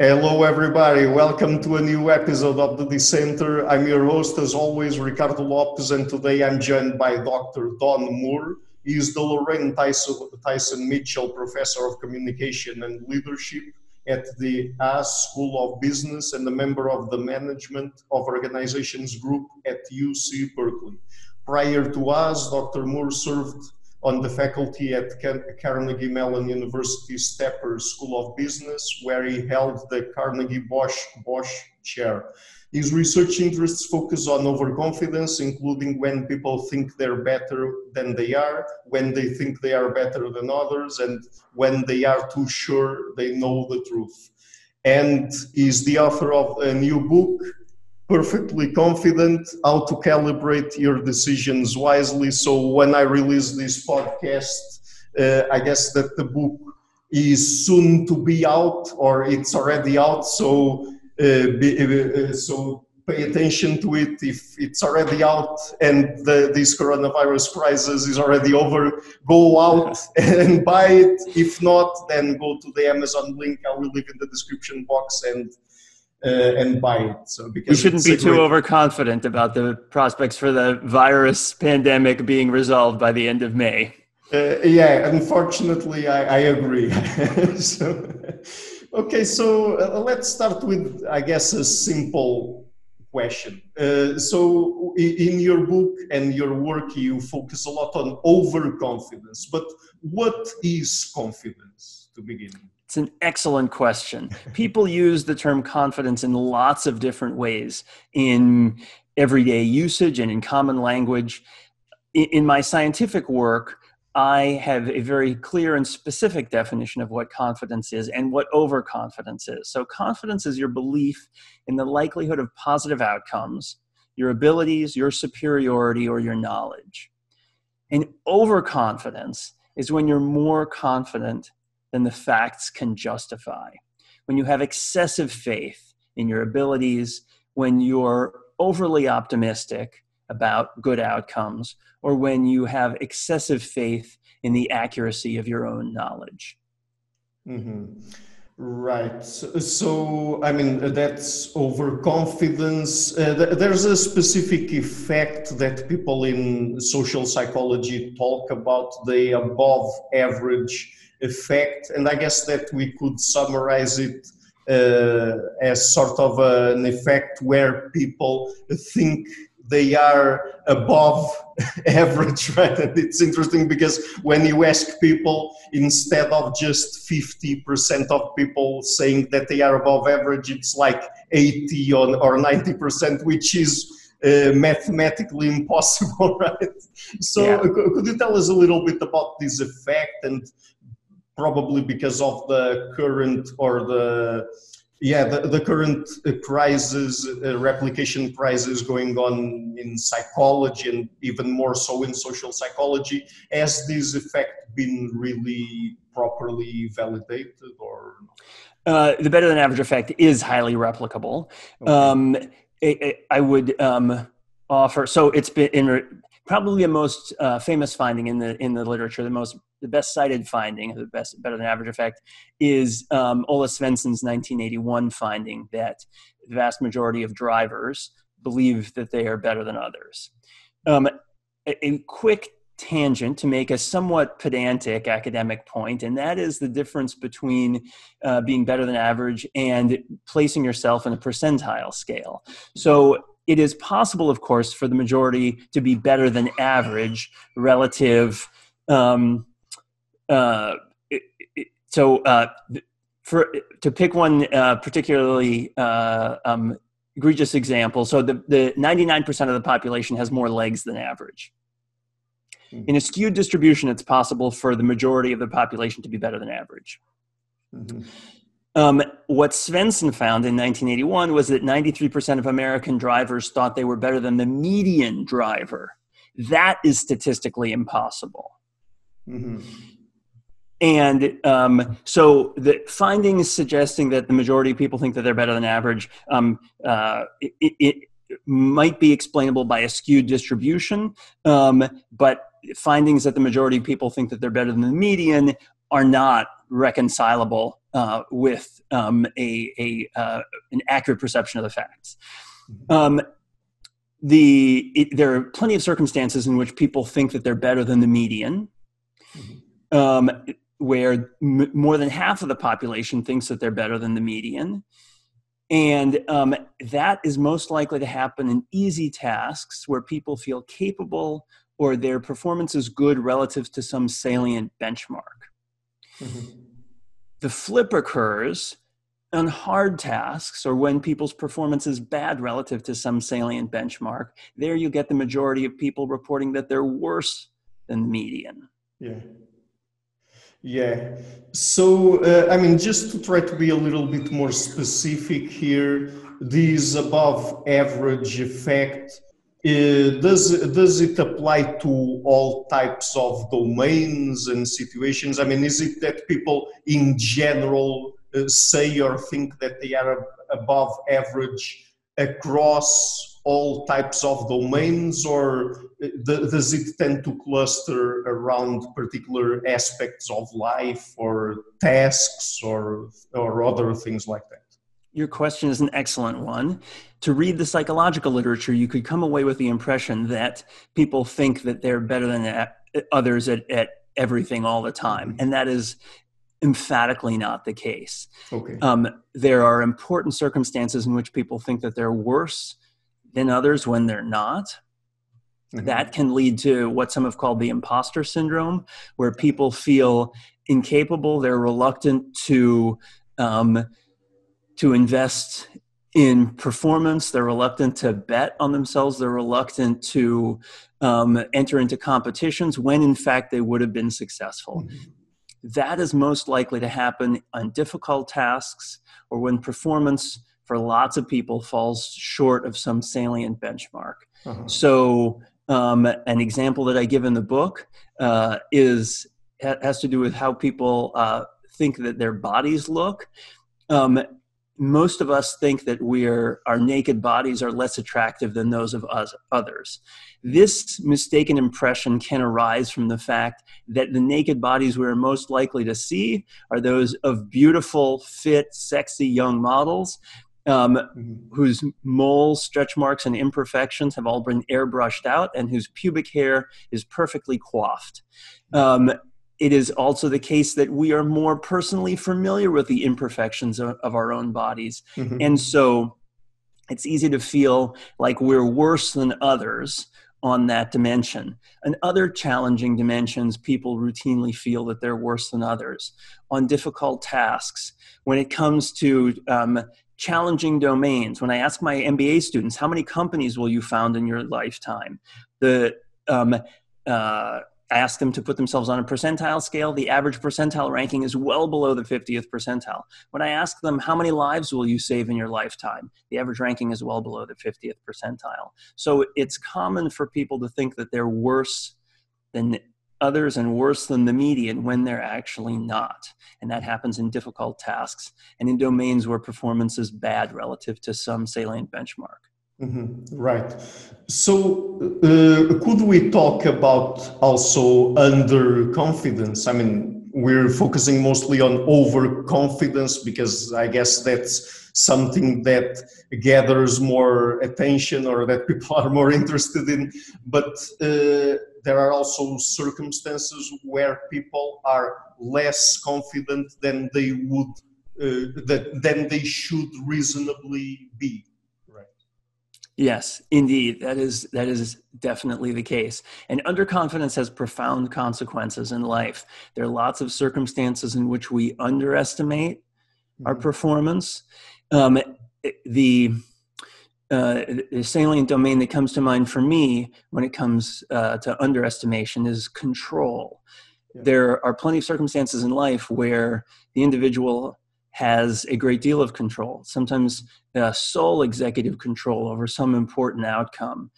Hello, everybody. Welcome to a new episode of the Dissenter. I'm your host, as always, Ricardo Lopes, and today I'm joined by Dr. Don Moore. He is the Lorraine Tyson, Tyson Mitchell Professor of Communication and Leadership at the Haas School of Business and a member of the Management of Organizations Group at UC Berkeley. Prior to Haas, Dr. Moore served on the faculty at Carnegie Mellon University's Tepper School of Business, where he held the Carnegie Bosch, Bosch Chair. His research interests focus on overconfidence, including when people think they're better than they are, when they think they are better than others, and when they are too sure they know the truth. And is the author of a new book, perfectly confident how to calibrate your decisions wisely. So when I release this podcast, uh, I guess that the book is soon to be out or it's already out. So uh, be, uh, so pay attention to it if it's already out and the, this coronavirus crisis is already over go out and buy it if not then go to the amazon link i will leave in the description box and uh, and buy it. So because we shouldn't be too overconfident about the prospects for the virus pandemic being resolved by the end of May. Uh, yeah, unfortunately, I, I agree. so, okay, so uh, let's start with, I guess, a simple question. Uh, so, in your book and your work, you focus a lot on overconfidence. But what is confidence to begin with? It's an excellent question. People use the term confidence in lots of different ways in everyday usage and in common language. In my scientific work, I have a very clear and specific definition of what confidence is and what overconfidence is. So, confidence is your belief in the likelihood of positive outcomes, your abilities, your superiority, or your knowledge. And overconfidence is when you're more confident than the facts can justify. When you have excessive faith in your abilities, when you're overly optimistic about good outcomes, or when you have excessive faith in the accuracy of your own knowledge. Mm-hmm. Right. So, I mean, that's overconfidence. Uh, th- there's a specific effect that people in social psychology talk about the above average effect. And I guess that we could summarize it uh, as sort of an effect where people think they are above average, right? And it's interesting because when you ask people, instead of just 50% of people saying that they are above average, it's like 80 or 90%, which is uh, mathematically impossible, right? So, yeah. could you tell us a little bit about this effect and probably because of the current or the yeah the, the current crisis uh, replication crisis going on in psychology and even more so in social psychology. Has this effect been really properly validated or uh, the better than average effect is highly replicable. Okay. um, I would um, offer so it's been in probably the most uh, famous finding in the in the literature, the most the best cited finding, the best better than average effect, is um, Ola Svenson's 1981 finding that the vast majority of drivers believe that they are better than others. Um, a, a quick tangent to make a somewhat pedantic academic point, and that is the difference between uh, being better than average and placing yourself in a percentile scale. So it is possible, of course, for the majority to be better than average relative. Um, uh, so, uh, for to pick one uh, particularly uh, um, egregious example, so the, the 99% of the population has more legs than average. Mm-hmm. In a skewed distribution, it's possible for the majority of the population to be better than average. Mm-hmm. Um, what Svenson found in 1981 was that 93% of American drivers thought they were better than the median driver. That is statistically impossible. Mm-hmm. And um, so the findings suggesting that the majority of people think that they're better than average, um, uh, it, it, might be explainable by a skewed distribution, um, but findings that the majority of people think that they're better than the median are not reconcilable uh, with um, a, a uh, an accurate perception of the facts. Mm-hmm. Um, the it, there are plenty of circumstances in which people think that they're better than the median, mm-hmm. um, where m- more than half of the population thinks that they're better than the median, and um, that is most likely to happen in easy tasks where people feel capable or their performance is good relative to some salient benchmark. Mm-hmm. The flip occurs on hard tasks or when people's performance is bad relative to some salient benchmark. There you get the majority of people reporting that they're worse than the median. Yeah. Yeah. So, uh, I mean, just to try to be a little bit more specific here, this above average effect uh, does does it apply to all types of domains and situations? I mean, is it that people in general uh, say or think that they are above average across all types of domains, or uh, does it tend to cluster around particular aspects of life or tasks or or other things like that? Your question is an excellent one. To read the psychological literature, you could come away with the impression that people think that they're better than others at, at everything all the time. And that is emphatically not the case. Okay. Um, there are important circumstances in which people think that they're worse than others when they're not. Mm-hmm. That can lead to what some have called the imposter syndrome, where people feel incapable, they're reluctant to um, to invest in performance. They're reluctant to bet on themselves. They're reluctant to um, enter into competitions when, in fact, they would have been successful. Mm-hmm. That is most likely to happen on difficult tasks or when performance for lots of people falls short of some salient benchmark. Uh-huh. So, um, an example that I give in the book uh, is has to do with how people uh, think that their bodies look. Um, most of us think that we're our naked bodies are less attractive than those of us others this mistaken impression can arise from the fact that the naked bodies we're most likely to see are those of beautiful fit sexy young models um, mm-hmm. whose moles, stretch marks, and imperfections have all been airbrushed out, and whose pubic hair is perfectly coiffed. Um, it is also the case that we are more personally familiar with the imperfections of, of our own bodies. Mm-hmm. And so it's easy to feel like we're worse than others on that dimension. And other challenging dimensions, people routinely feel that they're worse than others. On difficult tasks, when it comes to um, challenging domains, when I ask my MBA students, how many companies will you found in your lifetime? The um, uh, ask them to put themselves on a percentile scale, the average percentile ranking is well below the 50th percentile. When I ask them, how many lives will you save in your lifetime? The average ranking is well below the 50th percentile. So it's common for people to think that they're worse than others and worse than the median when they're actually not. And that happens in difficult tasks and in domains where performance is bad relative to some salient benchmark. Mm-hmm. Right. So, uh, could we talk about also underconfidence? I mean, we're focusing mostly on overconfidence because I guess that's something that gathers more attention or that people are more interested in. But uh, there are also circumstances where people are less confident than they would, uh, that, than they should reasonably be Yes, indeed. That is that is definitely the case. And underconfidence has profound consequences in life. There are lots of circumstances in which we underestimate mm-hmm. our performance. Um, the uh, the salient domain that comes to mind for me when it comes uh, to underestimation is control. Yeah. There are plenty of circumstances in life where the individual has a great deal of control, sometimes uh, sole executive control over some important outcome,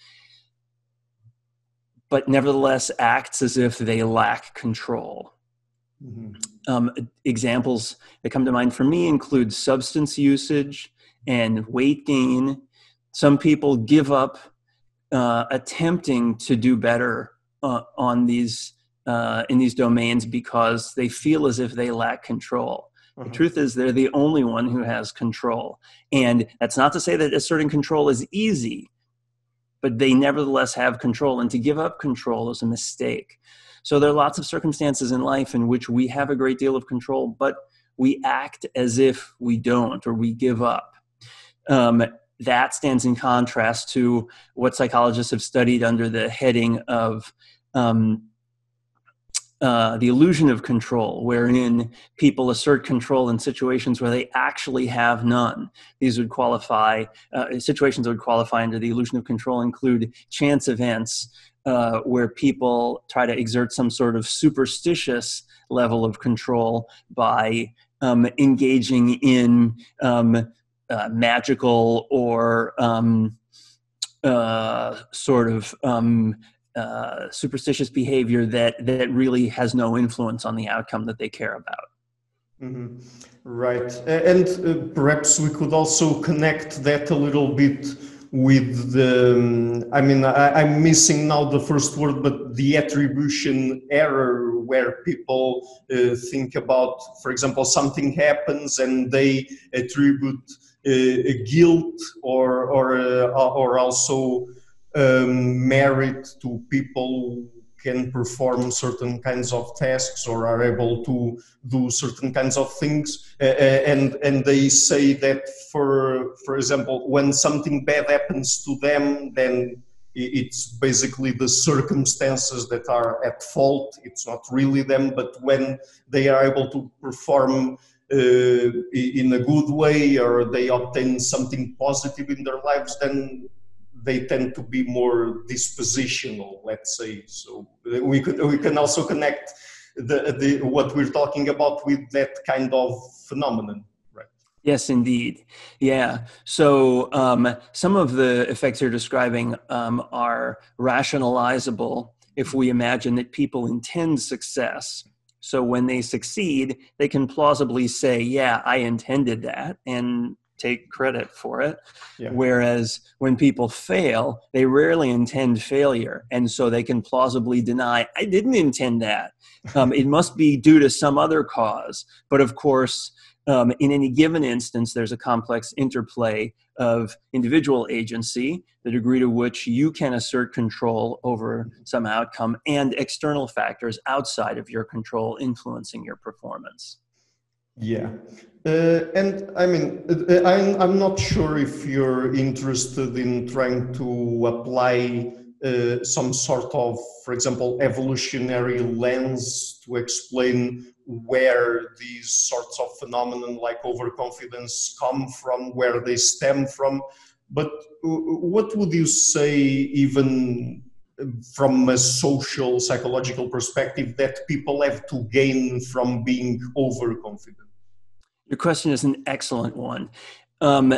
but nevertheless acts as if they lack control. Mm-hmm. Um, examples that come to mind for me include substance usage and weight gain. Some people give up uh, attempting to do better uh, on these uh, in these domains because they feel as if they lack control The uh-huh. truth is, they're the only one who has control. And that's not to say that asserting control is easy, but they nevertheless have control. And to give up control is a mistake. So there are lots of circumstances in life in which we have a great deal of control, but we act as if we don't or we give up. Um, that stands in contrast to what psychologists have studied under the heading of um, uh, the illusion of control, wherein people assert control in situations where they actually have none. These would qualify, uh, situations that would qualify under the illusion of control include chance events, uh, where people try to exert some sort of superstitious level of control by um, engaging in um, uh, magical or um, uh, sort of um, uh, superstitious behavior that that really has no influence on the outcome that they care about. Mm-hmm. Right, and uh, perhaps we could also connect that a little bit with the. Um, I mean, I, am missing now the first word, but the attribution error, where people uh, think about, for example, something happens and they attribute uh, guilt or or uh, or also um, merit to people who can perform certain kinds of tasks or are able to do certain kinds of things. Uh, and and they say that for for example when something bad happens to them then it's basically the circumstances that are at fault. It's not really them but when they are able to perform uh, in a good way or they obtain something positive in their lives then they tend to be more dispositional, let's say. So we could we can also connect the, the what we're talking about with that kind of phenomenon. Right. Yes, indeed. Yeah. So um, some of the effects you're describing um, are rationalizable if we imagine that people intend success. So when they succeed, they can plausibly say, "Yeah, I intended that," and take credit for it. Yeah. Whereas when people fail, they rarely intend failure. And so they can plausibly deny, I didn't intend that. Um, it must be due to some other cause. But of course, um, in any given instance, there's a complex interplay of individual agency, the degree to which you can assert control over some outcome, and external factors outside of your control influencing your performance. Yeah. Uh, and I mean, uh, I'm, I'm not sure if you're interested in trying to apply uh, some sort of, for example, evolutionary lens to explain where these sorts of phenomenon like overconfidence come from, where they stem from. But what would you say, even from a social psychological perspective, that people have to gain from being overconfident? Your question is an excellent one. Um,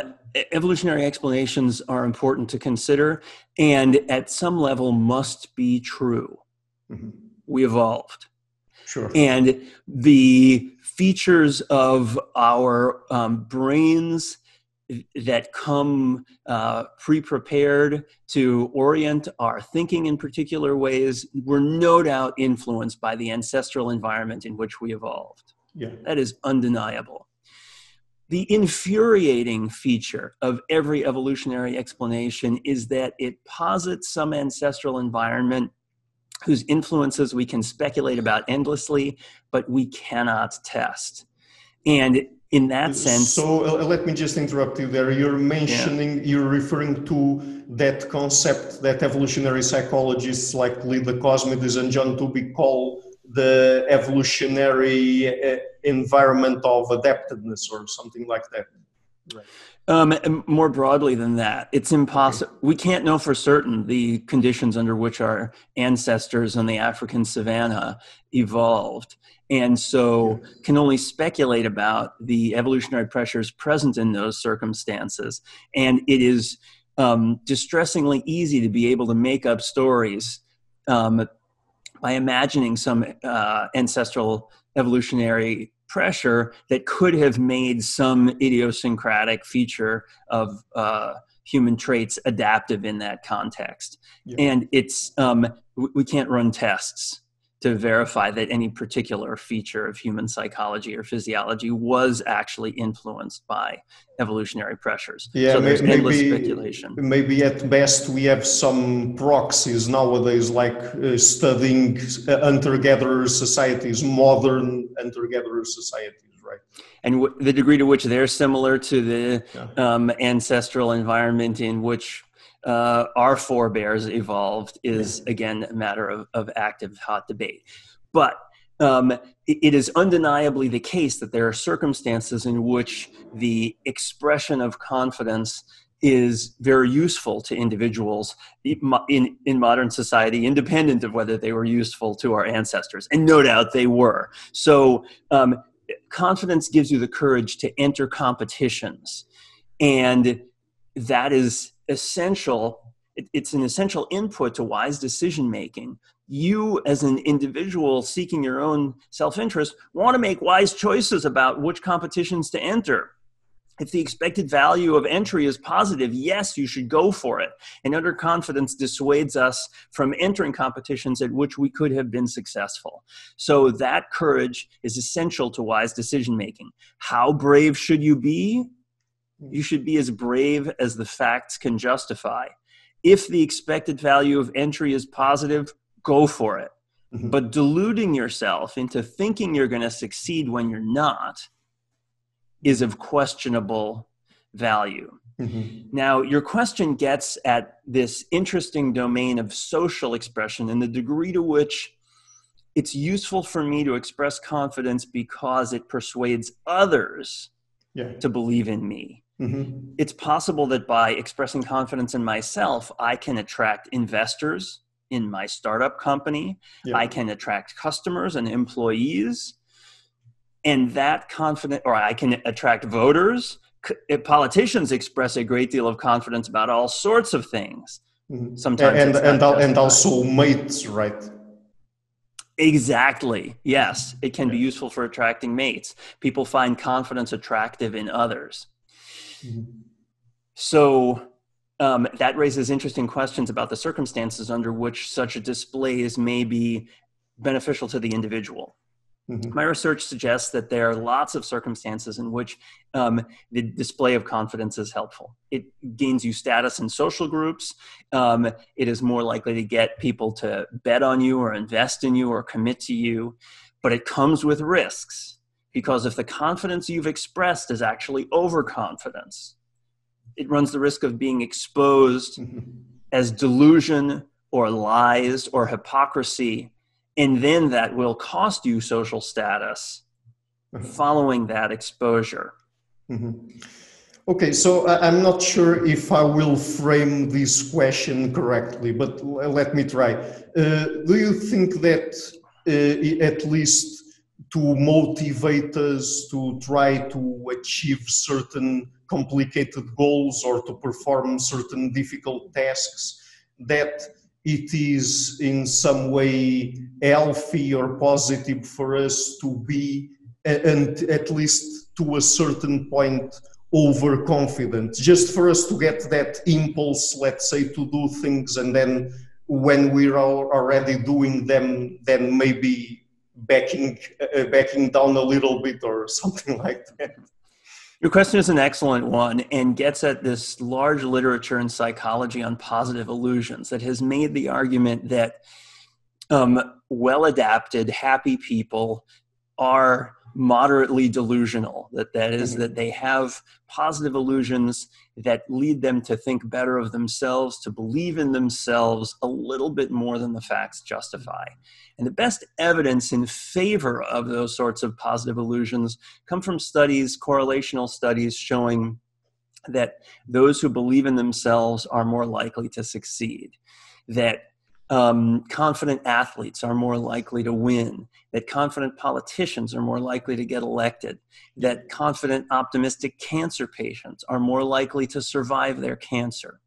evolutionary explanations are important to consider and at some level must be true. Mm-hmm. We evolved. Sure. And the features of our um, brains that come uh, pre prepared to orient our thinking in particular ways were no doubt influenced by the ancestral environment in which we evolved. Yeah. That is undeniable the infuriating feature of every evolutionary explanation is that it posits some ancestral environment whose influences we can speculate about endlessly, but we cannot test. And in that sense. So uh, let me just interrupt you there. You're mentioning, yeah. you're referring to that concept that evolutionary psychologists like Leda Cosmides and John Tooby call the evolutionary uh, environment of adaptedness or something like that. Right. Um, more broadly than that, it's impossible. We can't know for certain the conditions under which our ancestors in the African savannah evolved. And so can only speculate about the evolutionary pressures present in those circumstances. And it is um, distressingly easy to be able to make up stories um, by imagining some uh, ancestral evolutionary pressure that could have made some idiosyncratic feature of uh, human traits adaptive in that context. Yeah. And it's um, we can't run tests to verify that any particular feature of human psychology or physiology was actually influenced by evolutionary pressures. Yeah, so there's maybe, endless speculation. Maybe at best we have some proxies nowadays, like uh, studying uh, hunter-gatherer societies, modern hunter-gatherer societies, right? And w- the degree to which they're similar to the yeah. um, ancestral environment in which uh, our forebears evolved is again a matter of, of active hot debate but um, it, is undeniably the case that there are circumstances in which the expression of confidence is very useful to individuals in, in modern society, independent of whether they were useful to our ancestors. And no doubt they were. So, um, confidence gives you the courage to enter competitions. And that is essential it, it's an essential input to wise decision making you as an individual seeking your own self-interest want to make wise choices about which competitions to enter if the expected value of entry is positive, yes, you should go for it. And underconfidence dissuades us from entering competitions at which we could have been successful. So that courage is essential to wise decision making. How brave should you be? You should be as brave as the facts can justify. If the expected value of entry is positive, go for it. Mm-hmm. But deluding yourself into thinking you're going to succeed when you're not is of questionable value. Mm-hmm. Now, your question gets at this interesting domain of social expression and the degree to which it's useful for me to express confidence because it persuades others yeah. to believe in me. Mm-hmm. It's possible that by expressing confidence in myself, I can attract investors in my startup company. Yeah. I can attract customers and employees. And that confident, or I can attract voters. Politicians express a great deal of confidence about all sorts of things. Mm-hmm. Sometimes and and, and also mates, right? Exactly. Yes, it can yeah. be useful for attracting mates. People find confidence attractive in others. Mm-hmm. So um, that raises interesting questions about the circumstances under which such a displays may be beneficial to the individual. Mm-hmm. My research suggests that there are lots of circumstances in which um, the display of confidence is helpful. It gains you status in social groups. Um, it is more likely to get people to bet on you or invest in you or commit to you. But it comes with risks because if the confidence you've expressed is actually overconfidence, it runs the risk of being exposed mm-hmm. as delusion or lies or hypocrisy. And then that will cost you social status mm-hmm. following that exposure. Mm-hmm. Okay, so I'm not sure if I will frame this question correctly, but let me try. Uh, do you think that uh, at least to motivate us to try to achieve certain complicated goals or to perform certain difficult tasks that it is in some way healthy or positive for us to be and at least to a certain point overconfident. Just for us to get that impulse let's say to do things and then when we're already doing them then maybe backing uh, backing down a little bit or something like that. Your question is an excellent one and gets at this large literature in psychology on positive illusions that has made the argument that um, well adapted, happy people are moderately delusional that that is, mm-hmm. that they have positive illusions that lead them to think better of themselves to believe in themselves a little bit more than the facts justify and the best evidence in favor of those sorts of positive illusions come from studies correlational studies showing that those who believe in themselves are more likely to succeed that um, confident athletes are more likely to win, that confident politicians are more likely to get elected, that confident, optimistic cancer patients are more likely to survive their cancer.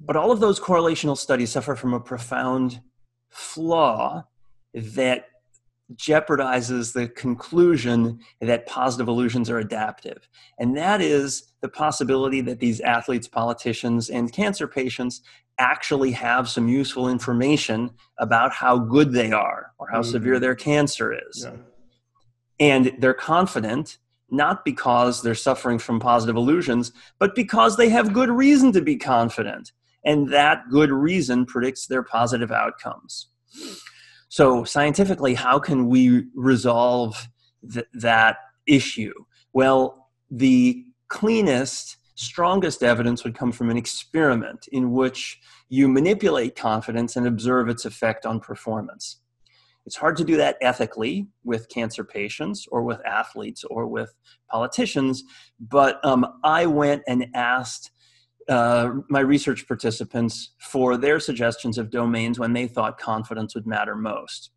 But all of those correlational studies suffer from a profound flaw that jeopardizes the conclusion that positive illusions are adaptive. And that is the possibility that these athletes, politicians, and cancer patients actually have some useful information about how good they are or how mm-hmm. severe their cancer is. Yeah. And they're confident not because they're suffering from positive illusions, but because they have good reason to be confident. And that good reason predicts their positive outcomes. So, scientifically, how can we resolve th- that issue? Well, the cleanest, strongest evidence would come from an experiment in which you manipulate confidence and observe its effect on performance. It's hard to do that ethically with cancer patients or with athletes or with politicians, but um, I went and asked uh, my research participants for their suggestions of domains when they thought confidence would matter most.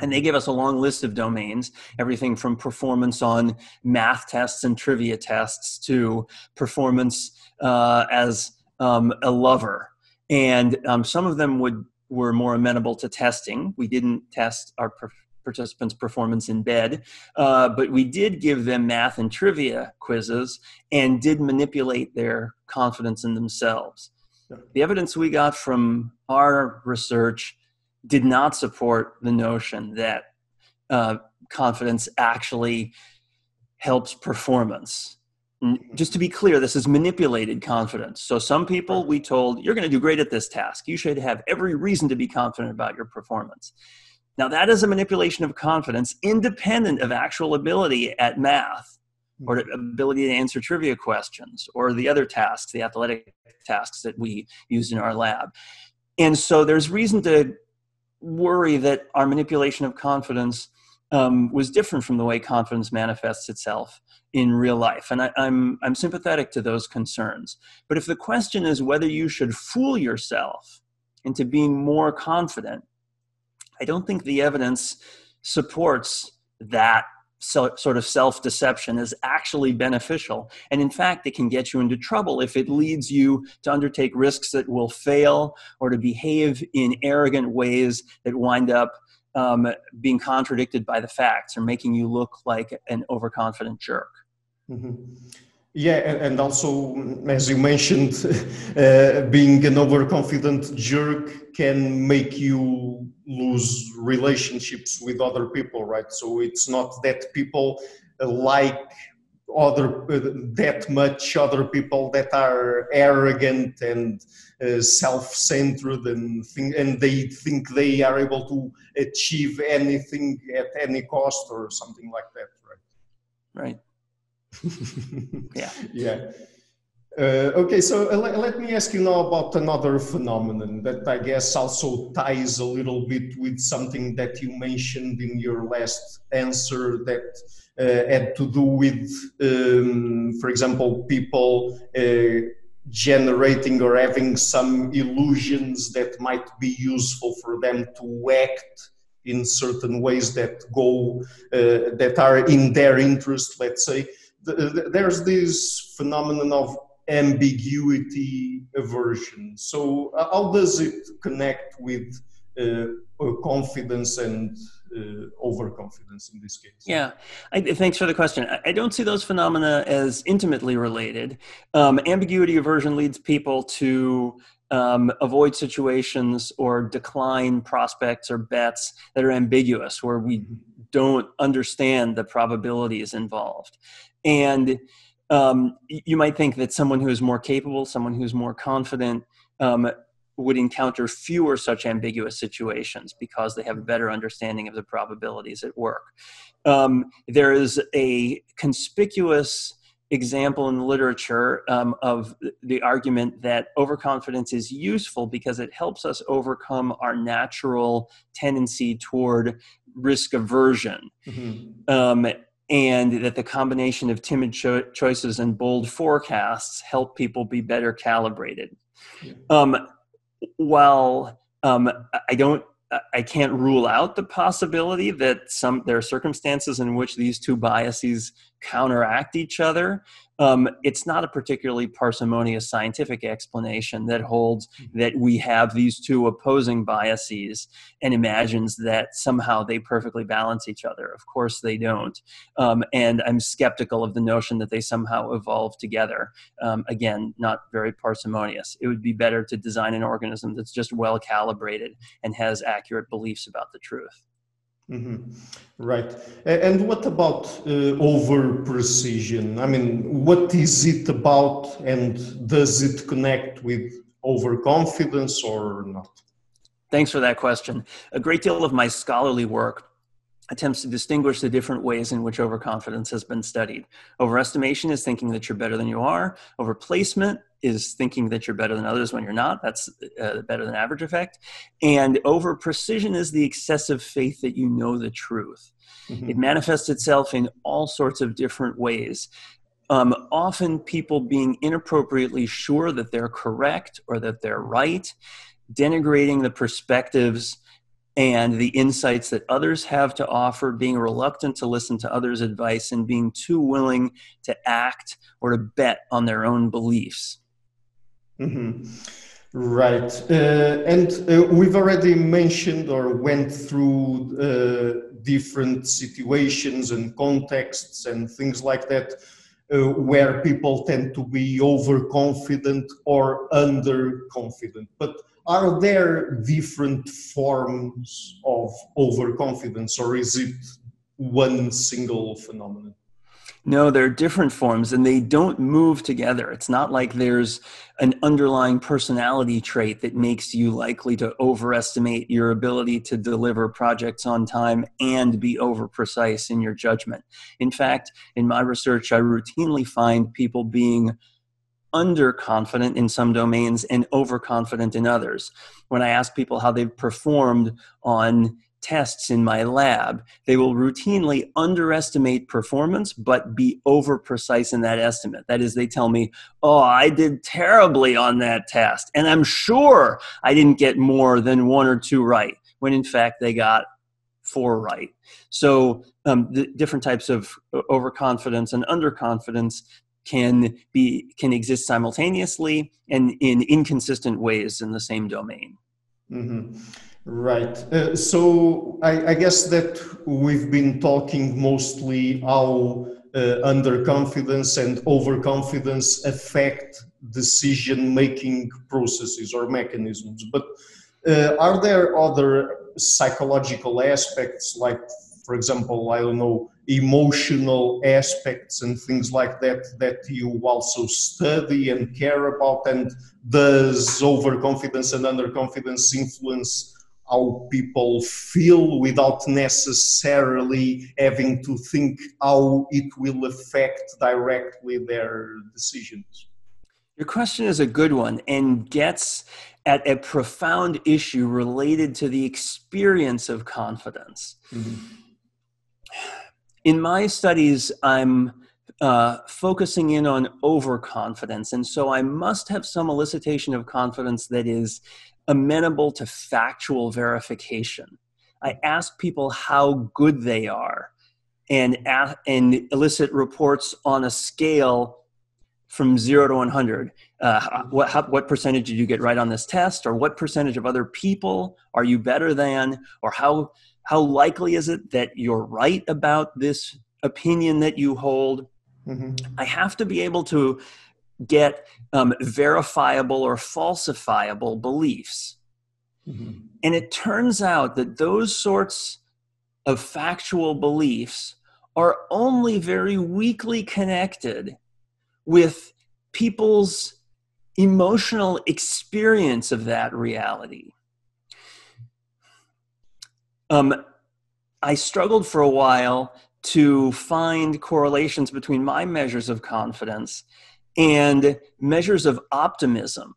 And they gave us a long list of domains, everything from performance on math tests and trivia tests to performance uh, as um, a lover. And um, some of them would were more amenable to testing. We didn't test our participants' performance in bed, uh, but we did give them math and trivia quizzes and did manipulate their confidence in themselves. The evidence we got from our research did not support the notion that uh, confidence actually helps performance. Just to be clear, this is manipulated confidence. So, some people we told, you're going to do great at this task. You should have every reason to be confident about your performance. Now, that is a manipulation of confidence independent of actual ability at math or ability to answer trivia questions or the other tasks, the athletic tasks that we use in our lab. And so there's reason to worry that our manipulation of confidence um, was different from the way confidence manifests itself in real life. And I, I'm, I'm sympathetic to those concerns. But if the question is whether you should fool yourself into being more confident, I don't think the evidence supports that so, sort of self deception is actually beneficial. And in fact, it can get you into trouble if it leads you to undertake risks that will fail or to behave in arrogant ways that wind up um, being contradicted by the facts or making you look like an overconfident jerk. Mm-hmm. Yeah, and also, as you mentioned, uh, being an overconfident jerk can make you lose relationships with other people, right? So it's not that people like other uh, that much other people that are arrogant and uh, self-centered and think, and they think they are able to achieve anything at any cost or something like that, right? Right. Yeah. Yeah. Uh, okay, so uh, let, let, me ask you now about another phenomenon that I guess also ties a little bit with something that you mentioned in your last answer that uh, had to do with, um, for example, people uh, generating or having some illusions that might be useful for them to act in certain ways that go, uh, that are in their interest, let's say there's this phenomenon of ambiguity aversion. So, uh, how does it connect with uh, confidence and uh, overconfidence in this case? Yeah, I, thanks for the question. I don't see those phenomena as intimately related. Um, ambiguity aversion leads people to um, avoid situations or decline prospects or bets that are ambiguous, where we mm-hmm. don't understand the probabilities involved. And um, you might think that someone who is more capable, someone who's more confident, um, would encounter fewer such ambiguous situations because they have a better understanding of the probabilities at work. Um, there is a conspicuous example in the literature um, of the argument that overconfidence is useful because it helps us overcome our natural tendency toward risk aversion. Mm-hmm. Um, and that the combination of timid cho- choices and bold forecasts help people be better calibrated. Yeah. Um, while um, I don't, I can't rule out the possibility that some there are circumstances in which these two biases counteract each other. Um, it's not a particularly parsimonious scientific explanation that holds mm-hmm. that we have these two opposing biases and imagines that somehow they perfectly balance each other. Of course, they don't. Um, and I'm skeptical of the notion that they somehow evolve together. Um, again, not very parsimonious. It would be better to design an organism that's just well calibrated and has accurate beliefs about the truth. Mm-hmm. Right. And what about uh, over precision? I mean, what is it about and does it connect with overconfidence or not? Thanks for that question. A great deal of my scholarly work attempts to distinguish the different ways in which overconfidence has been studied. Overestimation is thinking that you're better than you are. Overplacement is thinking that you're better than others when you're not. That's uh, better than average effect. And over precision is the excessive faith that you know the truth. Mm-hmm. It manifests itself in all sorts of different ways. Um, often people being inappropriately sure that they're correct or that they're right, denigrating the perspectives and the insights that others have to offer, being reluctant to listen to others' advice, and being too willing to act or to bet on their own beliefs. Mm-hmm. Right. Uh, and uh, we've already mentioned or went through uh, different situations and contexts and things like that uh, where people tend to be overconfident or underconfident. But are there different forms of overconfidence or is it one single phenomenon? No, there are different forms and they don't move together. It's not like there's an underlying personality trait that makes you likely to overestimate your ability to deliver projects on time and be over precise in your judgment. In fact, in my research, I routinely find people being underconfident in some domains and overconfident in others. When I ask people how they've performed on tests in my lab, they will routinely underestimate performance but be over precise in that estimate. That is, they tell me, Oh, I did terribly on that test, and I'm sure I didn't get more than one or two right, when in fact they got four right. So, um, the different types of overconfidence and underconfidence can be can exist simultaneously and in inconsistent ways in the same domain. Mm-hmm. Right. Uh, so I, I, guess that we've been talking mostly how uh, underconfidence and overconfidence affect decision-making processes or mechanisms. But uh, are there other psychological aspects, like, for example, I don't know, emotional aspects and things like that that you also study and care about? And does overconfidence and underconfidence influence how people feel without necessarily having to think how it will affect directly their decisions? Your question is a good one and gets at a profound issue related to the experience of confidence. Mm-hmm. In my studies, I'm uh, focusing in on overconfidence. And so I must have some elicitation of confidence that is amenable to factual verification. I ask people how good they are and, and elicit reports on a scale from zero to 100. Uh, what, how, what percentage did you get right on this test? Or what percentage of other people are you better than? Or how, how likely is it that you're right about this opinion that you hold? Mm-hmm. I have to be able to get um, verifiable or falsifiable beliefs. Mm-hmm. And it turns out that those sorts of factual beliefs are only very weakly connected with people's emotional experience of that reality. Um, I struggled for a while to find correlations between my measures of confidence and measures of optimism,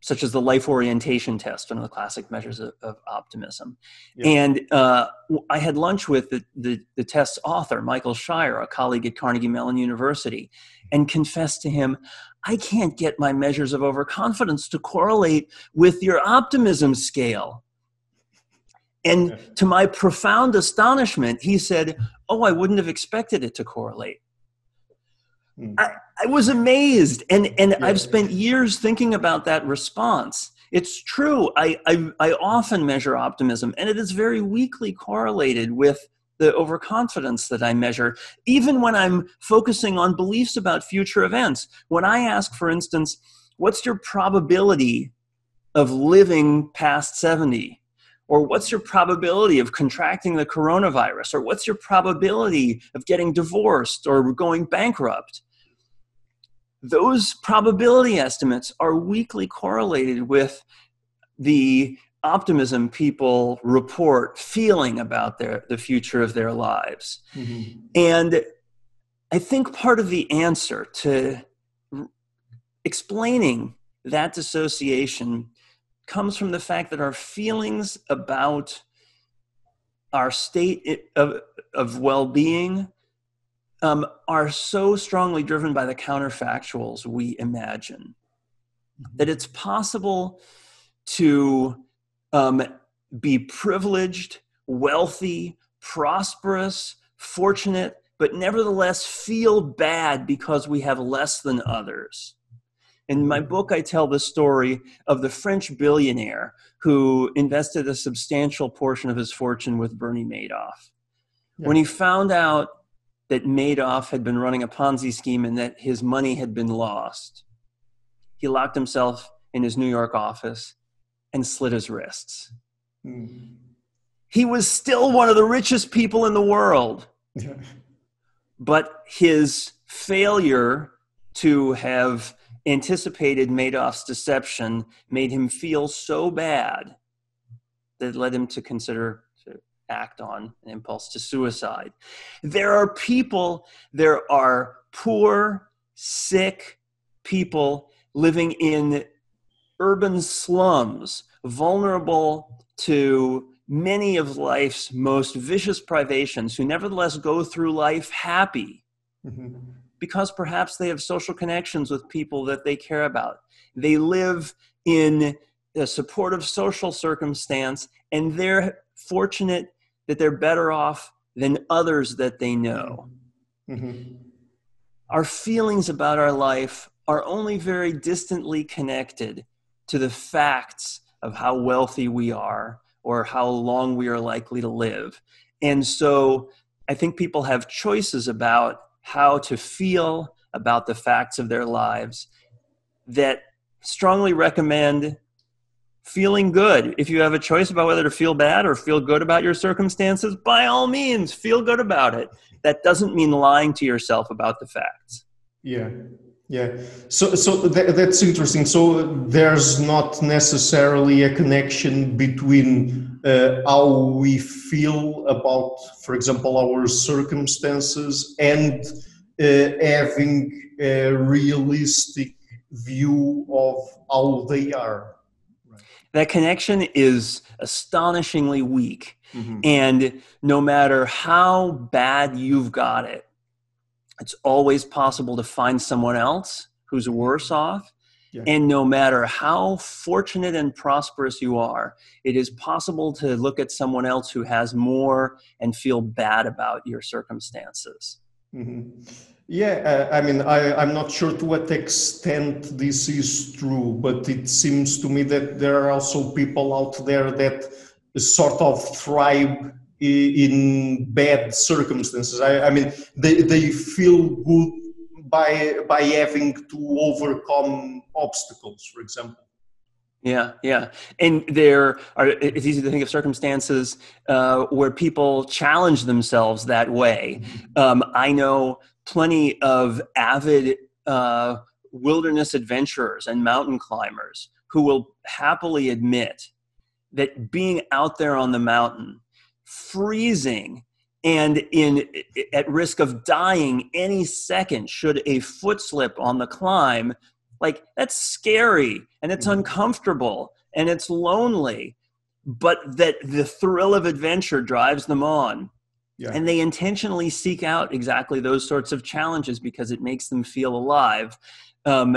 such as the life orientation test, one of the classic measures of, of optimism. Yeah. And uh, I had lunch with the, the, the test's author, Michael Scheier, a colleague at Carnegie Mellon University, and confessed to him, I can't get my measures of overconfidence to correlate with your optimism scale. And to my profound astonishment, he said, Oh, I wouldn't have expected it to correlate. Mm. I, I was amazed, and and yeah. I've spent years thinking about that response. It's true. I, I I often measure optimism, and it is very weakly correlated with the overconfidence that I measure, even when I'm focusing on beliefs about future events. When I ask, for instance, what's your probability of living past 70? Or what's your probability of contracting the coronavirus? Or what's your probability of getting divorced or going bankrupt? Those probability estimates are weakly correlated with the optimism people report feeling about their the future of their lives. Mm-hmm. And I think part of the answer to explaining that dissociation comes from the fact that our feelings about our state of, of well-being um, are so strongly driven by the counterfactuals we imagine that it's possible to um, be privileged wealthy prosperous fortunate but nevertheless feel bad because we have less than others in my book, I tell the story of the French billionaire who invested a substantial portion of his fortune with Bernie Madoff. Yeah. When he found out that Madoff had been running a Ponzi scheme and that his money had been lost, he locked himself in his New York office and slit his wrists. Mm. He was still one of the richest people in the world. Yeah. But his failure to have anticipated Madoff's deception made him feel so bad that led him to consider to act on an impulse to suicide. There are people, there are poor, sick people living in urban slums, vulnerable to many of life's most vicious privations, who nevertheless go through life happy. Mm-hmm because perhaps they have social connections with people that they care about. They live in a supportive social circumstance and they're fortunate that they're better off than others that they know. Mm-hmm. Our feelings about our life are only very distantly connected to the facts of how wealthy we are or how long we are likely to live. And so I think people have choices about how to feel about the facts of their lives that strongly recommend feeling good. If you have a choice about whether to feel bad or feel good about your circumstances, by all means, feel good about it. That doesn't mean lying to yourself about the facts. Yeah. Yeah. So so th- that's interesting. So there's not necessarily a connection between uh, how we feel about, for example, our circumstances and uh, having a realistic view of how they are. Right. That connection is astonishingly weak. Mm-hmm. And no matter how bad you've got it, it's always possible to find someone else who's worse off yeah. And no matter how fortunate and prosperous you are, it is possible to look at someone else who has more and feel bad about your circumstances. Mm-hmm. Yeah, uh, I mean, I, I'm not sure to what extent this is true, but it seems to me that there are also people out there that sort of thrive in bad circumstances. I, I mean, they, they feel good by by having to overcome obstacles, for example. Yeah, yeah, and there are. It's easy to think of circumstances uh, where people challenge themselves that way. Mm-hmm. Um, I know plenty of avid uh, wilderness adventurers and mountain climbers who will happily admit that being out there on the mountain, freezing and in at risk of dying any second should a foot slip on the climb like that's scary and it's mm-hmm. uncomfortable and it's lonely but that the thrill of adventure drives them on yeah. and they intentionally seek out exactly those sorts of challenges because it makes them feel alive um,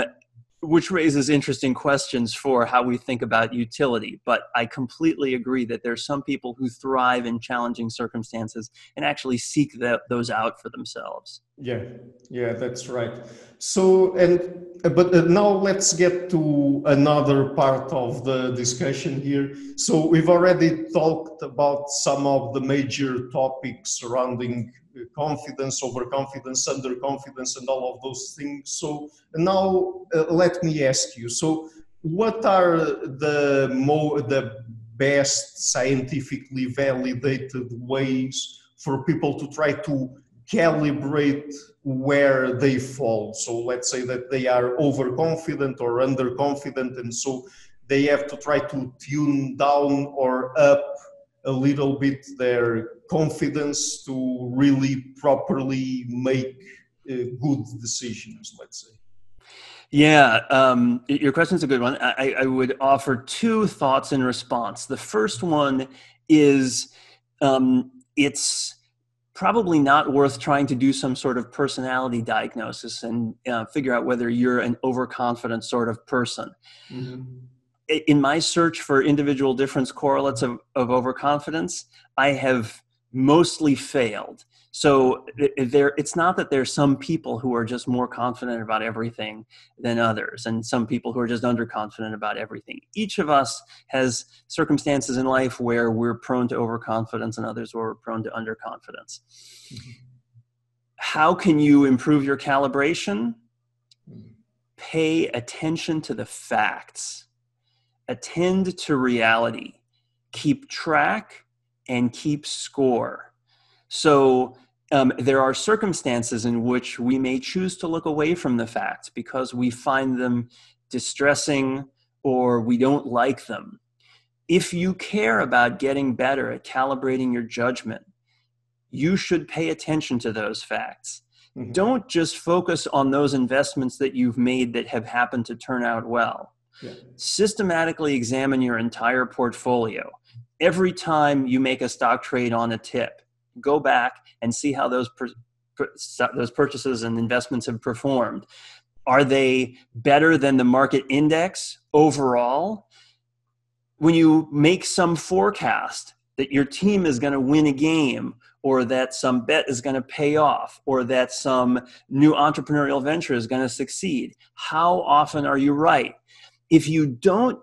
which raises interesting questions for how we think about utility. But I completely agree that there's some people who thrive in challenging circumstances and actually seek those out for themselves. Yeah, yeah, that's right. So, and but uh, now let's get to another part of the discussion here. So, we've already talked about some of the major topics surrounding confidence, overconfidence, underconfidence, and all of those things. So now uh, let me ask you. So what are the more the best scientifically validated ways for people to try to calibrate where they fall. So let's say that they are overconfident or underconfident, and so they have to try to tune down or up a little bit their confidence to really properly make uh, good decisions, let's say. Yeah, um, your question is a good one. I, I, would offer two thoughts in response. The first one is um, it's probably not worth trying to do some sort of personality diagnosis and uh, figure out whether you're an overconfident sort of person. Mm-hmm in my search for individual difference correlates of, of overconfidence, I have mostly failed. So there, it's not that there's some people who are just more confident about everything than others, and some people who are just underconfident about everything. Each of us has circumstances in life where we're prone to overconfidence, and others where we're prone to underconfidence. Mm-hmm. How can you improve your calibration? Mm-hmm. Pay attention to the facts attend to reality, keep track, and keep score. So, um, there are circumstances in which we may choose to look away from the facts because we find them distressing or we don't like them. If you care about getting better at calibrating your judgment, you should pay attention to those facts. Mm-hmm. Don't just focus on those investments that you've made that have happened to turn out well. Yeah. Systematically examine your entire portfolio. Every time you make a stock trade on a tip, go back and see how those per, per, those purchases and investments have performed. Are they better than the market index overall? When you make some forecast that your team is going to win a game or that some bet is going to pay off or that some new entrepreneurial venture is going to succeed, how often are you right? if you don't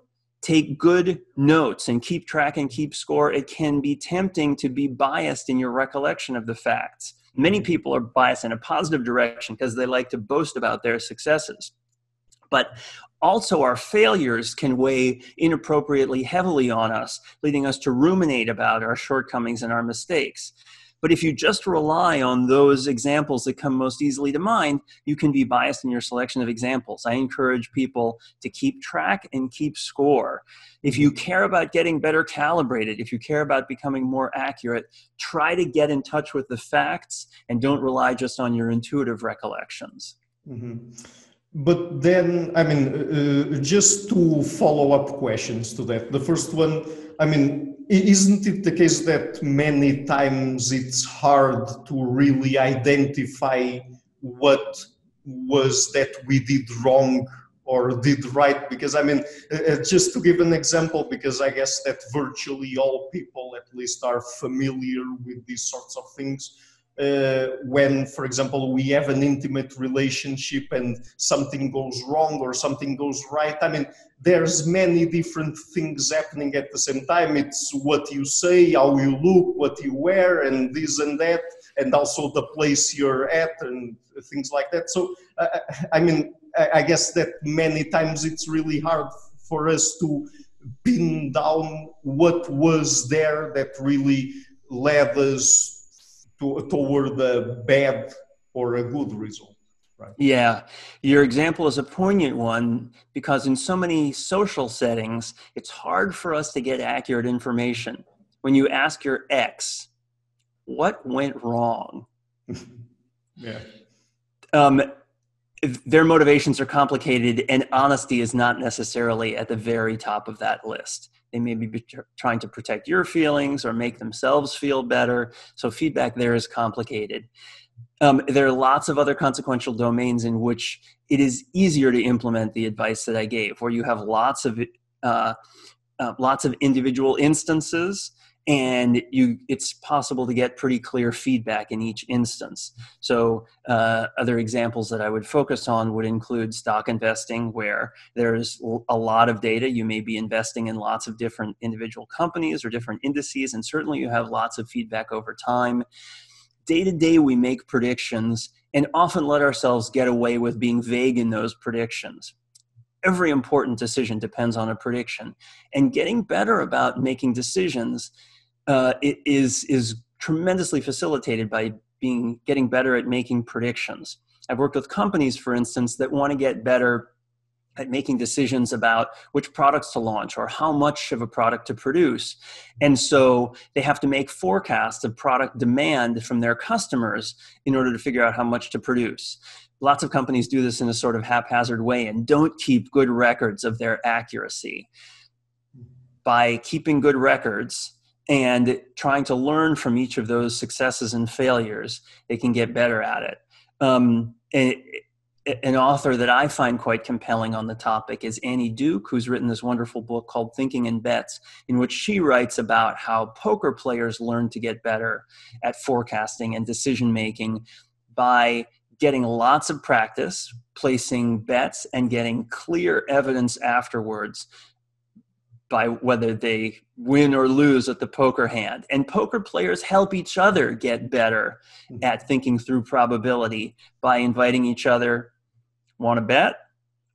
take good notes and keep track and keep score, it can be tempting to be biased in your recollection of the facts. Many mm-hmm. people are biased in a positive direction because they like to boast about their successes. But also, our failures can weigh inappropriately heavily on us, leading us to ruminate about our shortcomings and our mistakes. But if you just rely on those examples that come most easily to mind, you can be biased in your selection of examples. I encourage people to keep track and keep score. If you care about getting better calibrated, if you care about becoming more accurate, try to get in touch with the facts and don't rely just on your intuitive recollections. Mm-hmm. But then, I mean, uh, just two follow up questions to that. The first one, I mean, isn't it the case that many times it's hard to really identify what was that we did wrong or did right? Because i mean uh, uh, just to give an example because i guess that virtually all people at least are familiar with these sorts of things uh, when, for example, we have an intimate relationship and something goes wrong or something goes right. I mean, there's many different things happening at the same time. It's what you say, how you look, what you wear, and this and that, and also the place you're at and things like that. So, uh, I mean, I guess that many times it's really hard for us to pin down what was there that really led us to, toward the bad or a good result. Right. Yeah, your example is a poignant one because in so many social settings, it's hard for us to get accurate information. When you ask your ex, what went wrong? yeah. Um, their motivations are complicated, and honesty is not necessarily at the very top of that list. They may be trying to protect your feelings or make themselves feel better. So feedback there is complicated. um, there are lots of other consequential domains in which it is easier to implement the advice that I gave, where you have lots of uh, uh, lots of individual instances and you it's possible to get pretty clear feedback in each instance. So uh, other examples that i would focus on would include stock investing where there's a lot of data. You may be investing in lots of different individual companies or different indices and certainly you have lots of feedback over time. Day to day we make predictions and often let ourselves get away with being vague in those predictions. Every important decision depends on a prediction and getting better about making decisions uh, is is tremendously facilitated by being getting better at making predictions. I've worked with companies, for instance, that want to get better at making decisions about which products to launch or how much of a product to produce. And so they have to make forecasts of product demand from their customers in order to figure out how much to produce. Lots of companies do this in a sort of haphazard way and don't keep good records of their accuracy. By keeping good records, and trying to learn from each of those successes and failures, they can get better at it. Um, an author that I find quite compelling on the topic is Annie Duke, who's written this wonderful book called Thinking in Bets, in which she writes about how poker players learn to get better at forecasting and decision making by getting lots of practice, placing bets, and getting clear evidence afterwards by whether they win or lose at the poker hand. And poker players help each other get better hmm. at thinking through probability by inviting each other, want to bet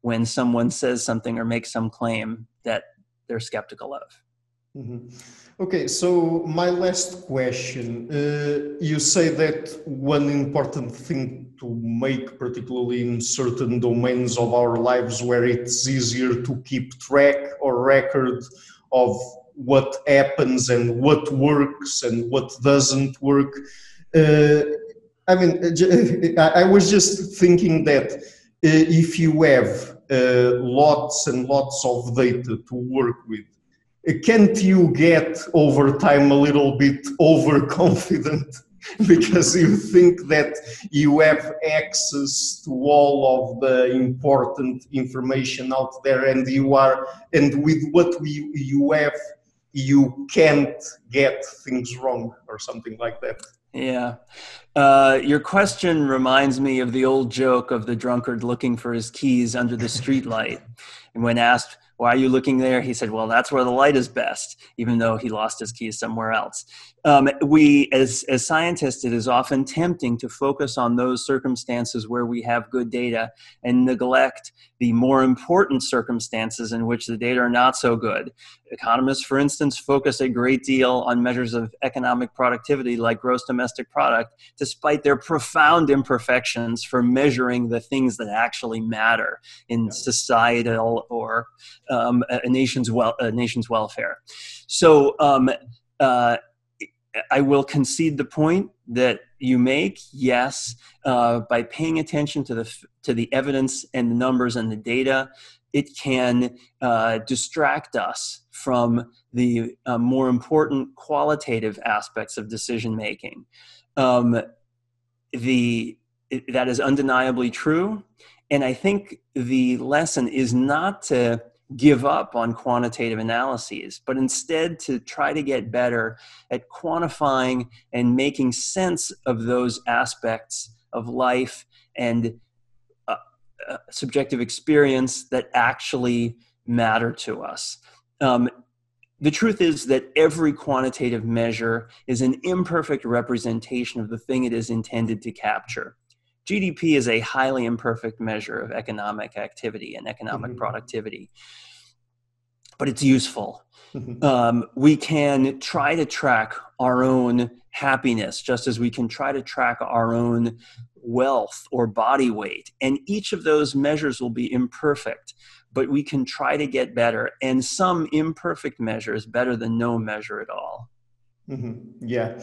when someone says something or makes some claim that they're skeptical of. Mm-hmm. Okay, so my last question. Uh, you say that one important thing to make, particularly in certain domains of our lives where it's easier to keep track or record of what happens and what works and what doesn't work. Uh, I mean, I was just thinking that uh, if you have uh, lots and lots of data to work with, can't you get over time a little bit overconfident because you think that you have access to all of the important information out there and you are and with what we, you have you can't get things wrong or something like that yeah. Uh, your question reminds me of the old joke of the drunkard looking for his keys under the streetlight. and when asked, why are you looking there? He said, well, that's where the light is best, even though he lost his keys somewhere else. Um, we, as, as scientists, it is often tempting to focus on those circumstances where we have good data and neglect the more important circumstances in which the data are not so good. Economists, for instance, focus a great deal on measures of economic productivity like gross domestic product, despite their profound imperfections for measuring the things that actually matter in societal or um, a nation's well a nation's welfare. So um, uh, I will concede the point that you make. Yes, uh, by paying attention to the to the evidence and the numbers and the data, it can uh, distract us from the uh, more important qualitative aspects of decision making. Um, the that is undeniably true, and I think the lesson is not to give up on quantitative analyses, but instead to try to get better at quantifying and making sense of those aspects of life and uh, uh, subjective experience that actually matter to us. Um, the truth is that every quantitative measure is an imperfect representation of the thing it is intended to capture. GDP is a highly imperfect measure of economic activity and economic mm-hmm. productivity, but it's useful. Mm-hmm. Um, we can try to track our own happiness just as we can try to track our own wealth or body weight. And each of those measures will be imperfect, but we can try to get better. And some imperfect measure is better than no measure at all. Mm-hmm. Yeah.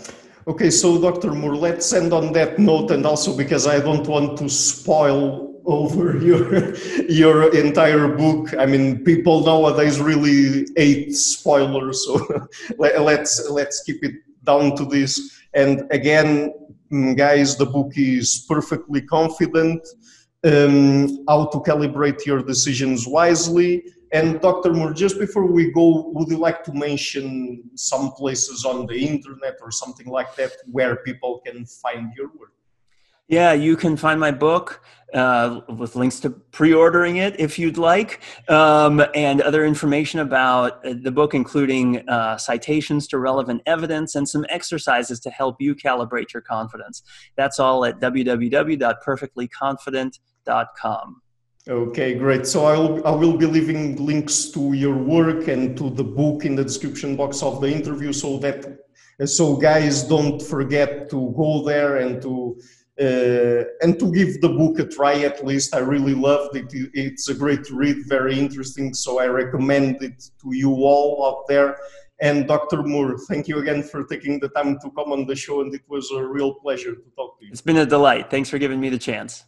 Okay, so Dr. Moore, let's end on that note, and also because I don't want to spoil over your your entire book. I mean, people nowadays really hate spoilers, so let's let's keep it down to this. And again, Mm, guys, the book is perfectly confident. Um, how to calibrate your decisions wisely. And Dr. Moore, just before we go, would you like to mention some places on the internet or something like that where people can find your work? Yeah, you can find my book uh, with links to pre-ordering it if you'd like, um, and other information about the book, including uh, citations to relevant evidence and some exercises to help you calibrate your confidence. That's all at www.perfectlyconfident.com. Okay, great. So I'll, I will be leaving links to your work and to the book in the description box of the interview so that so guys don't forget to go there and to uh, and to give the book a try at least. I really loved it. It's a great read, very interesting. So I recommend it to you all out there. And Dr. Moore, thank you again for taking the time to come on the show, and it was a real pleasure to talk to you. It's been a delight. Thanks for giving me the chance.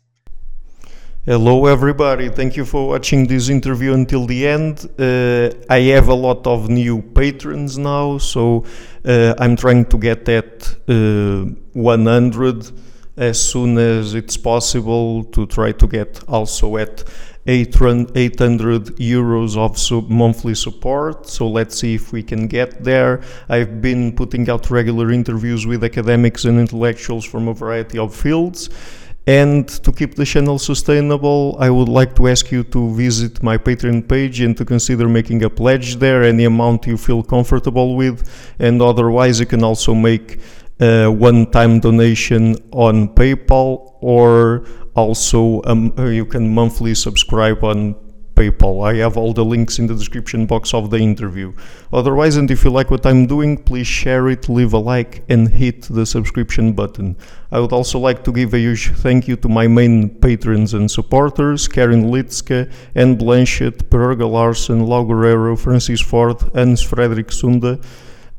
Hello, everybody. Thank you for watching this interview until the end. Uh, I have a lot of new patrons now, so uh, I'm trying to get that uh, 100 as soon as it's possible to try to get also at 800 euros of sub monthly support. So let's see if we can get there. I've been putting out regular interviews with academics and intellectuals from a variety of fields. And to keep the channel sustainable, I would like to ask you to visit my Patreon page and to consider making a pledge there, any amount you feel comfortable with. And otherwise, you can also make a one-time donation on PayPal or also um, you can monthly subscribe on PayPal. I have all the links in the description box of the interview. Otherwise, and if you like what I'm doing, please share it, leave a like, and hit the subscription button. I would also like to give a huge thank you to my main patrons and supporters Karen Litzke, Anne Blanchett, Per Helge Larsen, Lau Guerrero, Francis Ford, Hans Frederick Sunda.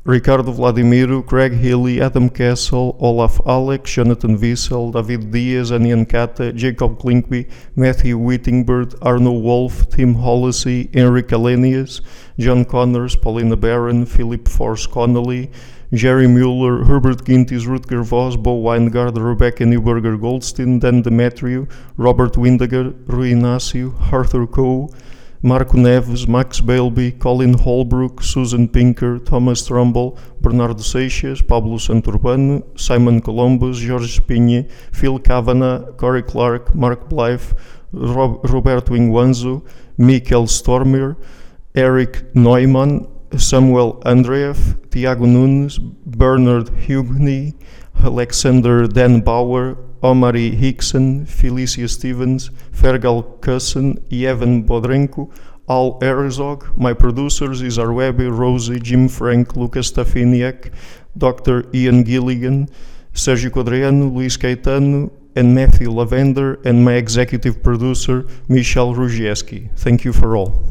Ricardo Vladimiro, Craig Healy, Adam Castle, Olaf Alex, Jonathan Wiesel, David Diaz, Anian Kata, Jacob Klinkby, Matthew Whittingbird, Arno Wolf, Tim Hollosy, Henrik Ahlenius, John Connors, Paulina Barron, Philip Force Connolly, Jerry Mueller, Herbert Gintis, Rutger Voss, Bo Weingard, Rebecca Newberger Goldstein, Dan Demetriou, Robert Windiger, Rui Inácio, Arthur Coe, Marco Neves, Max Beilby, Colin Holbrook, Susan Pinker, Thomas Trumbull, Bernardo Seixas, Pablo Santurbano, Simon Columbus, Jorge Pinhe, Phil Kavanagh, Corey Clark, Mark Blythe, Rob, Roberto Inguanzo, Michael Stormer, Eric Neumann, Samuel Andreeff, Tiago Nunes, Bernard Hugney, Alexander Dan Bauer, Omari Hickson, Felicia Stevens, Fergal Cusson e Evan Bodrenko, Al Herzog, my producers is Arwebe, Rosie, Jim Frank, Lucas Stafiniak, Dr. Ian Gilligan, Sergiu Codreanu, Luis Caetano, and Matthew Lavender, and my executive producer, Michel Rugieski. Thank you for all.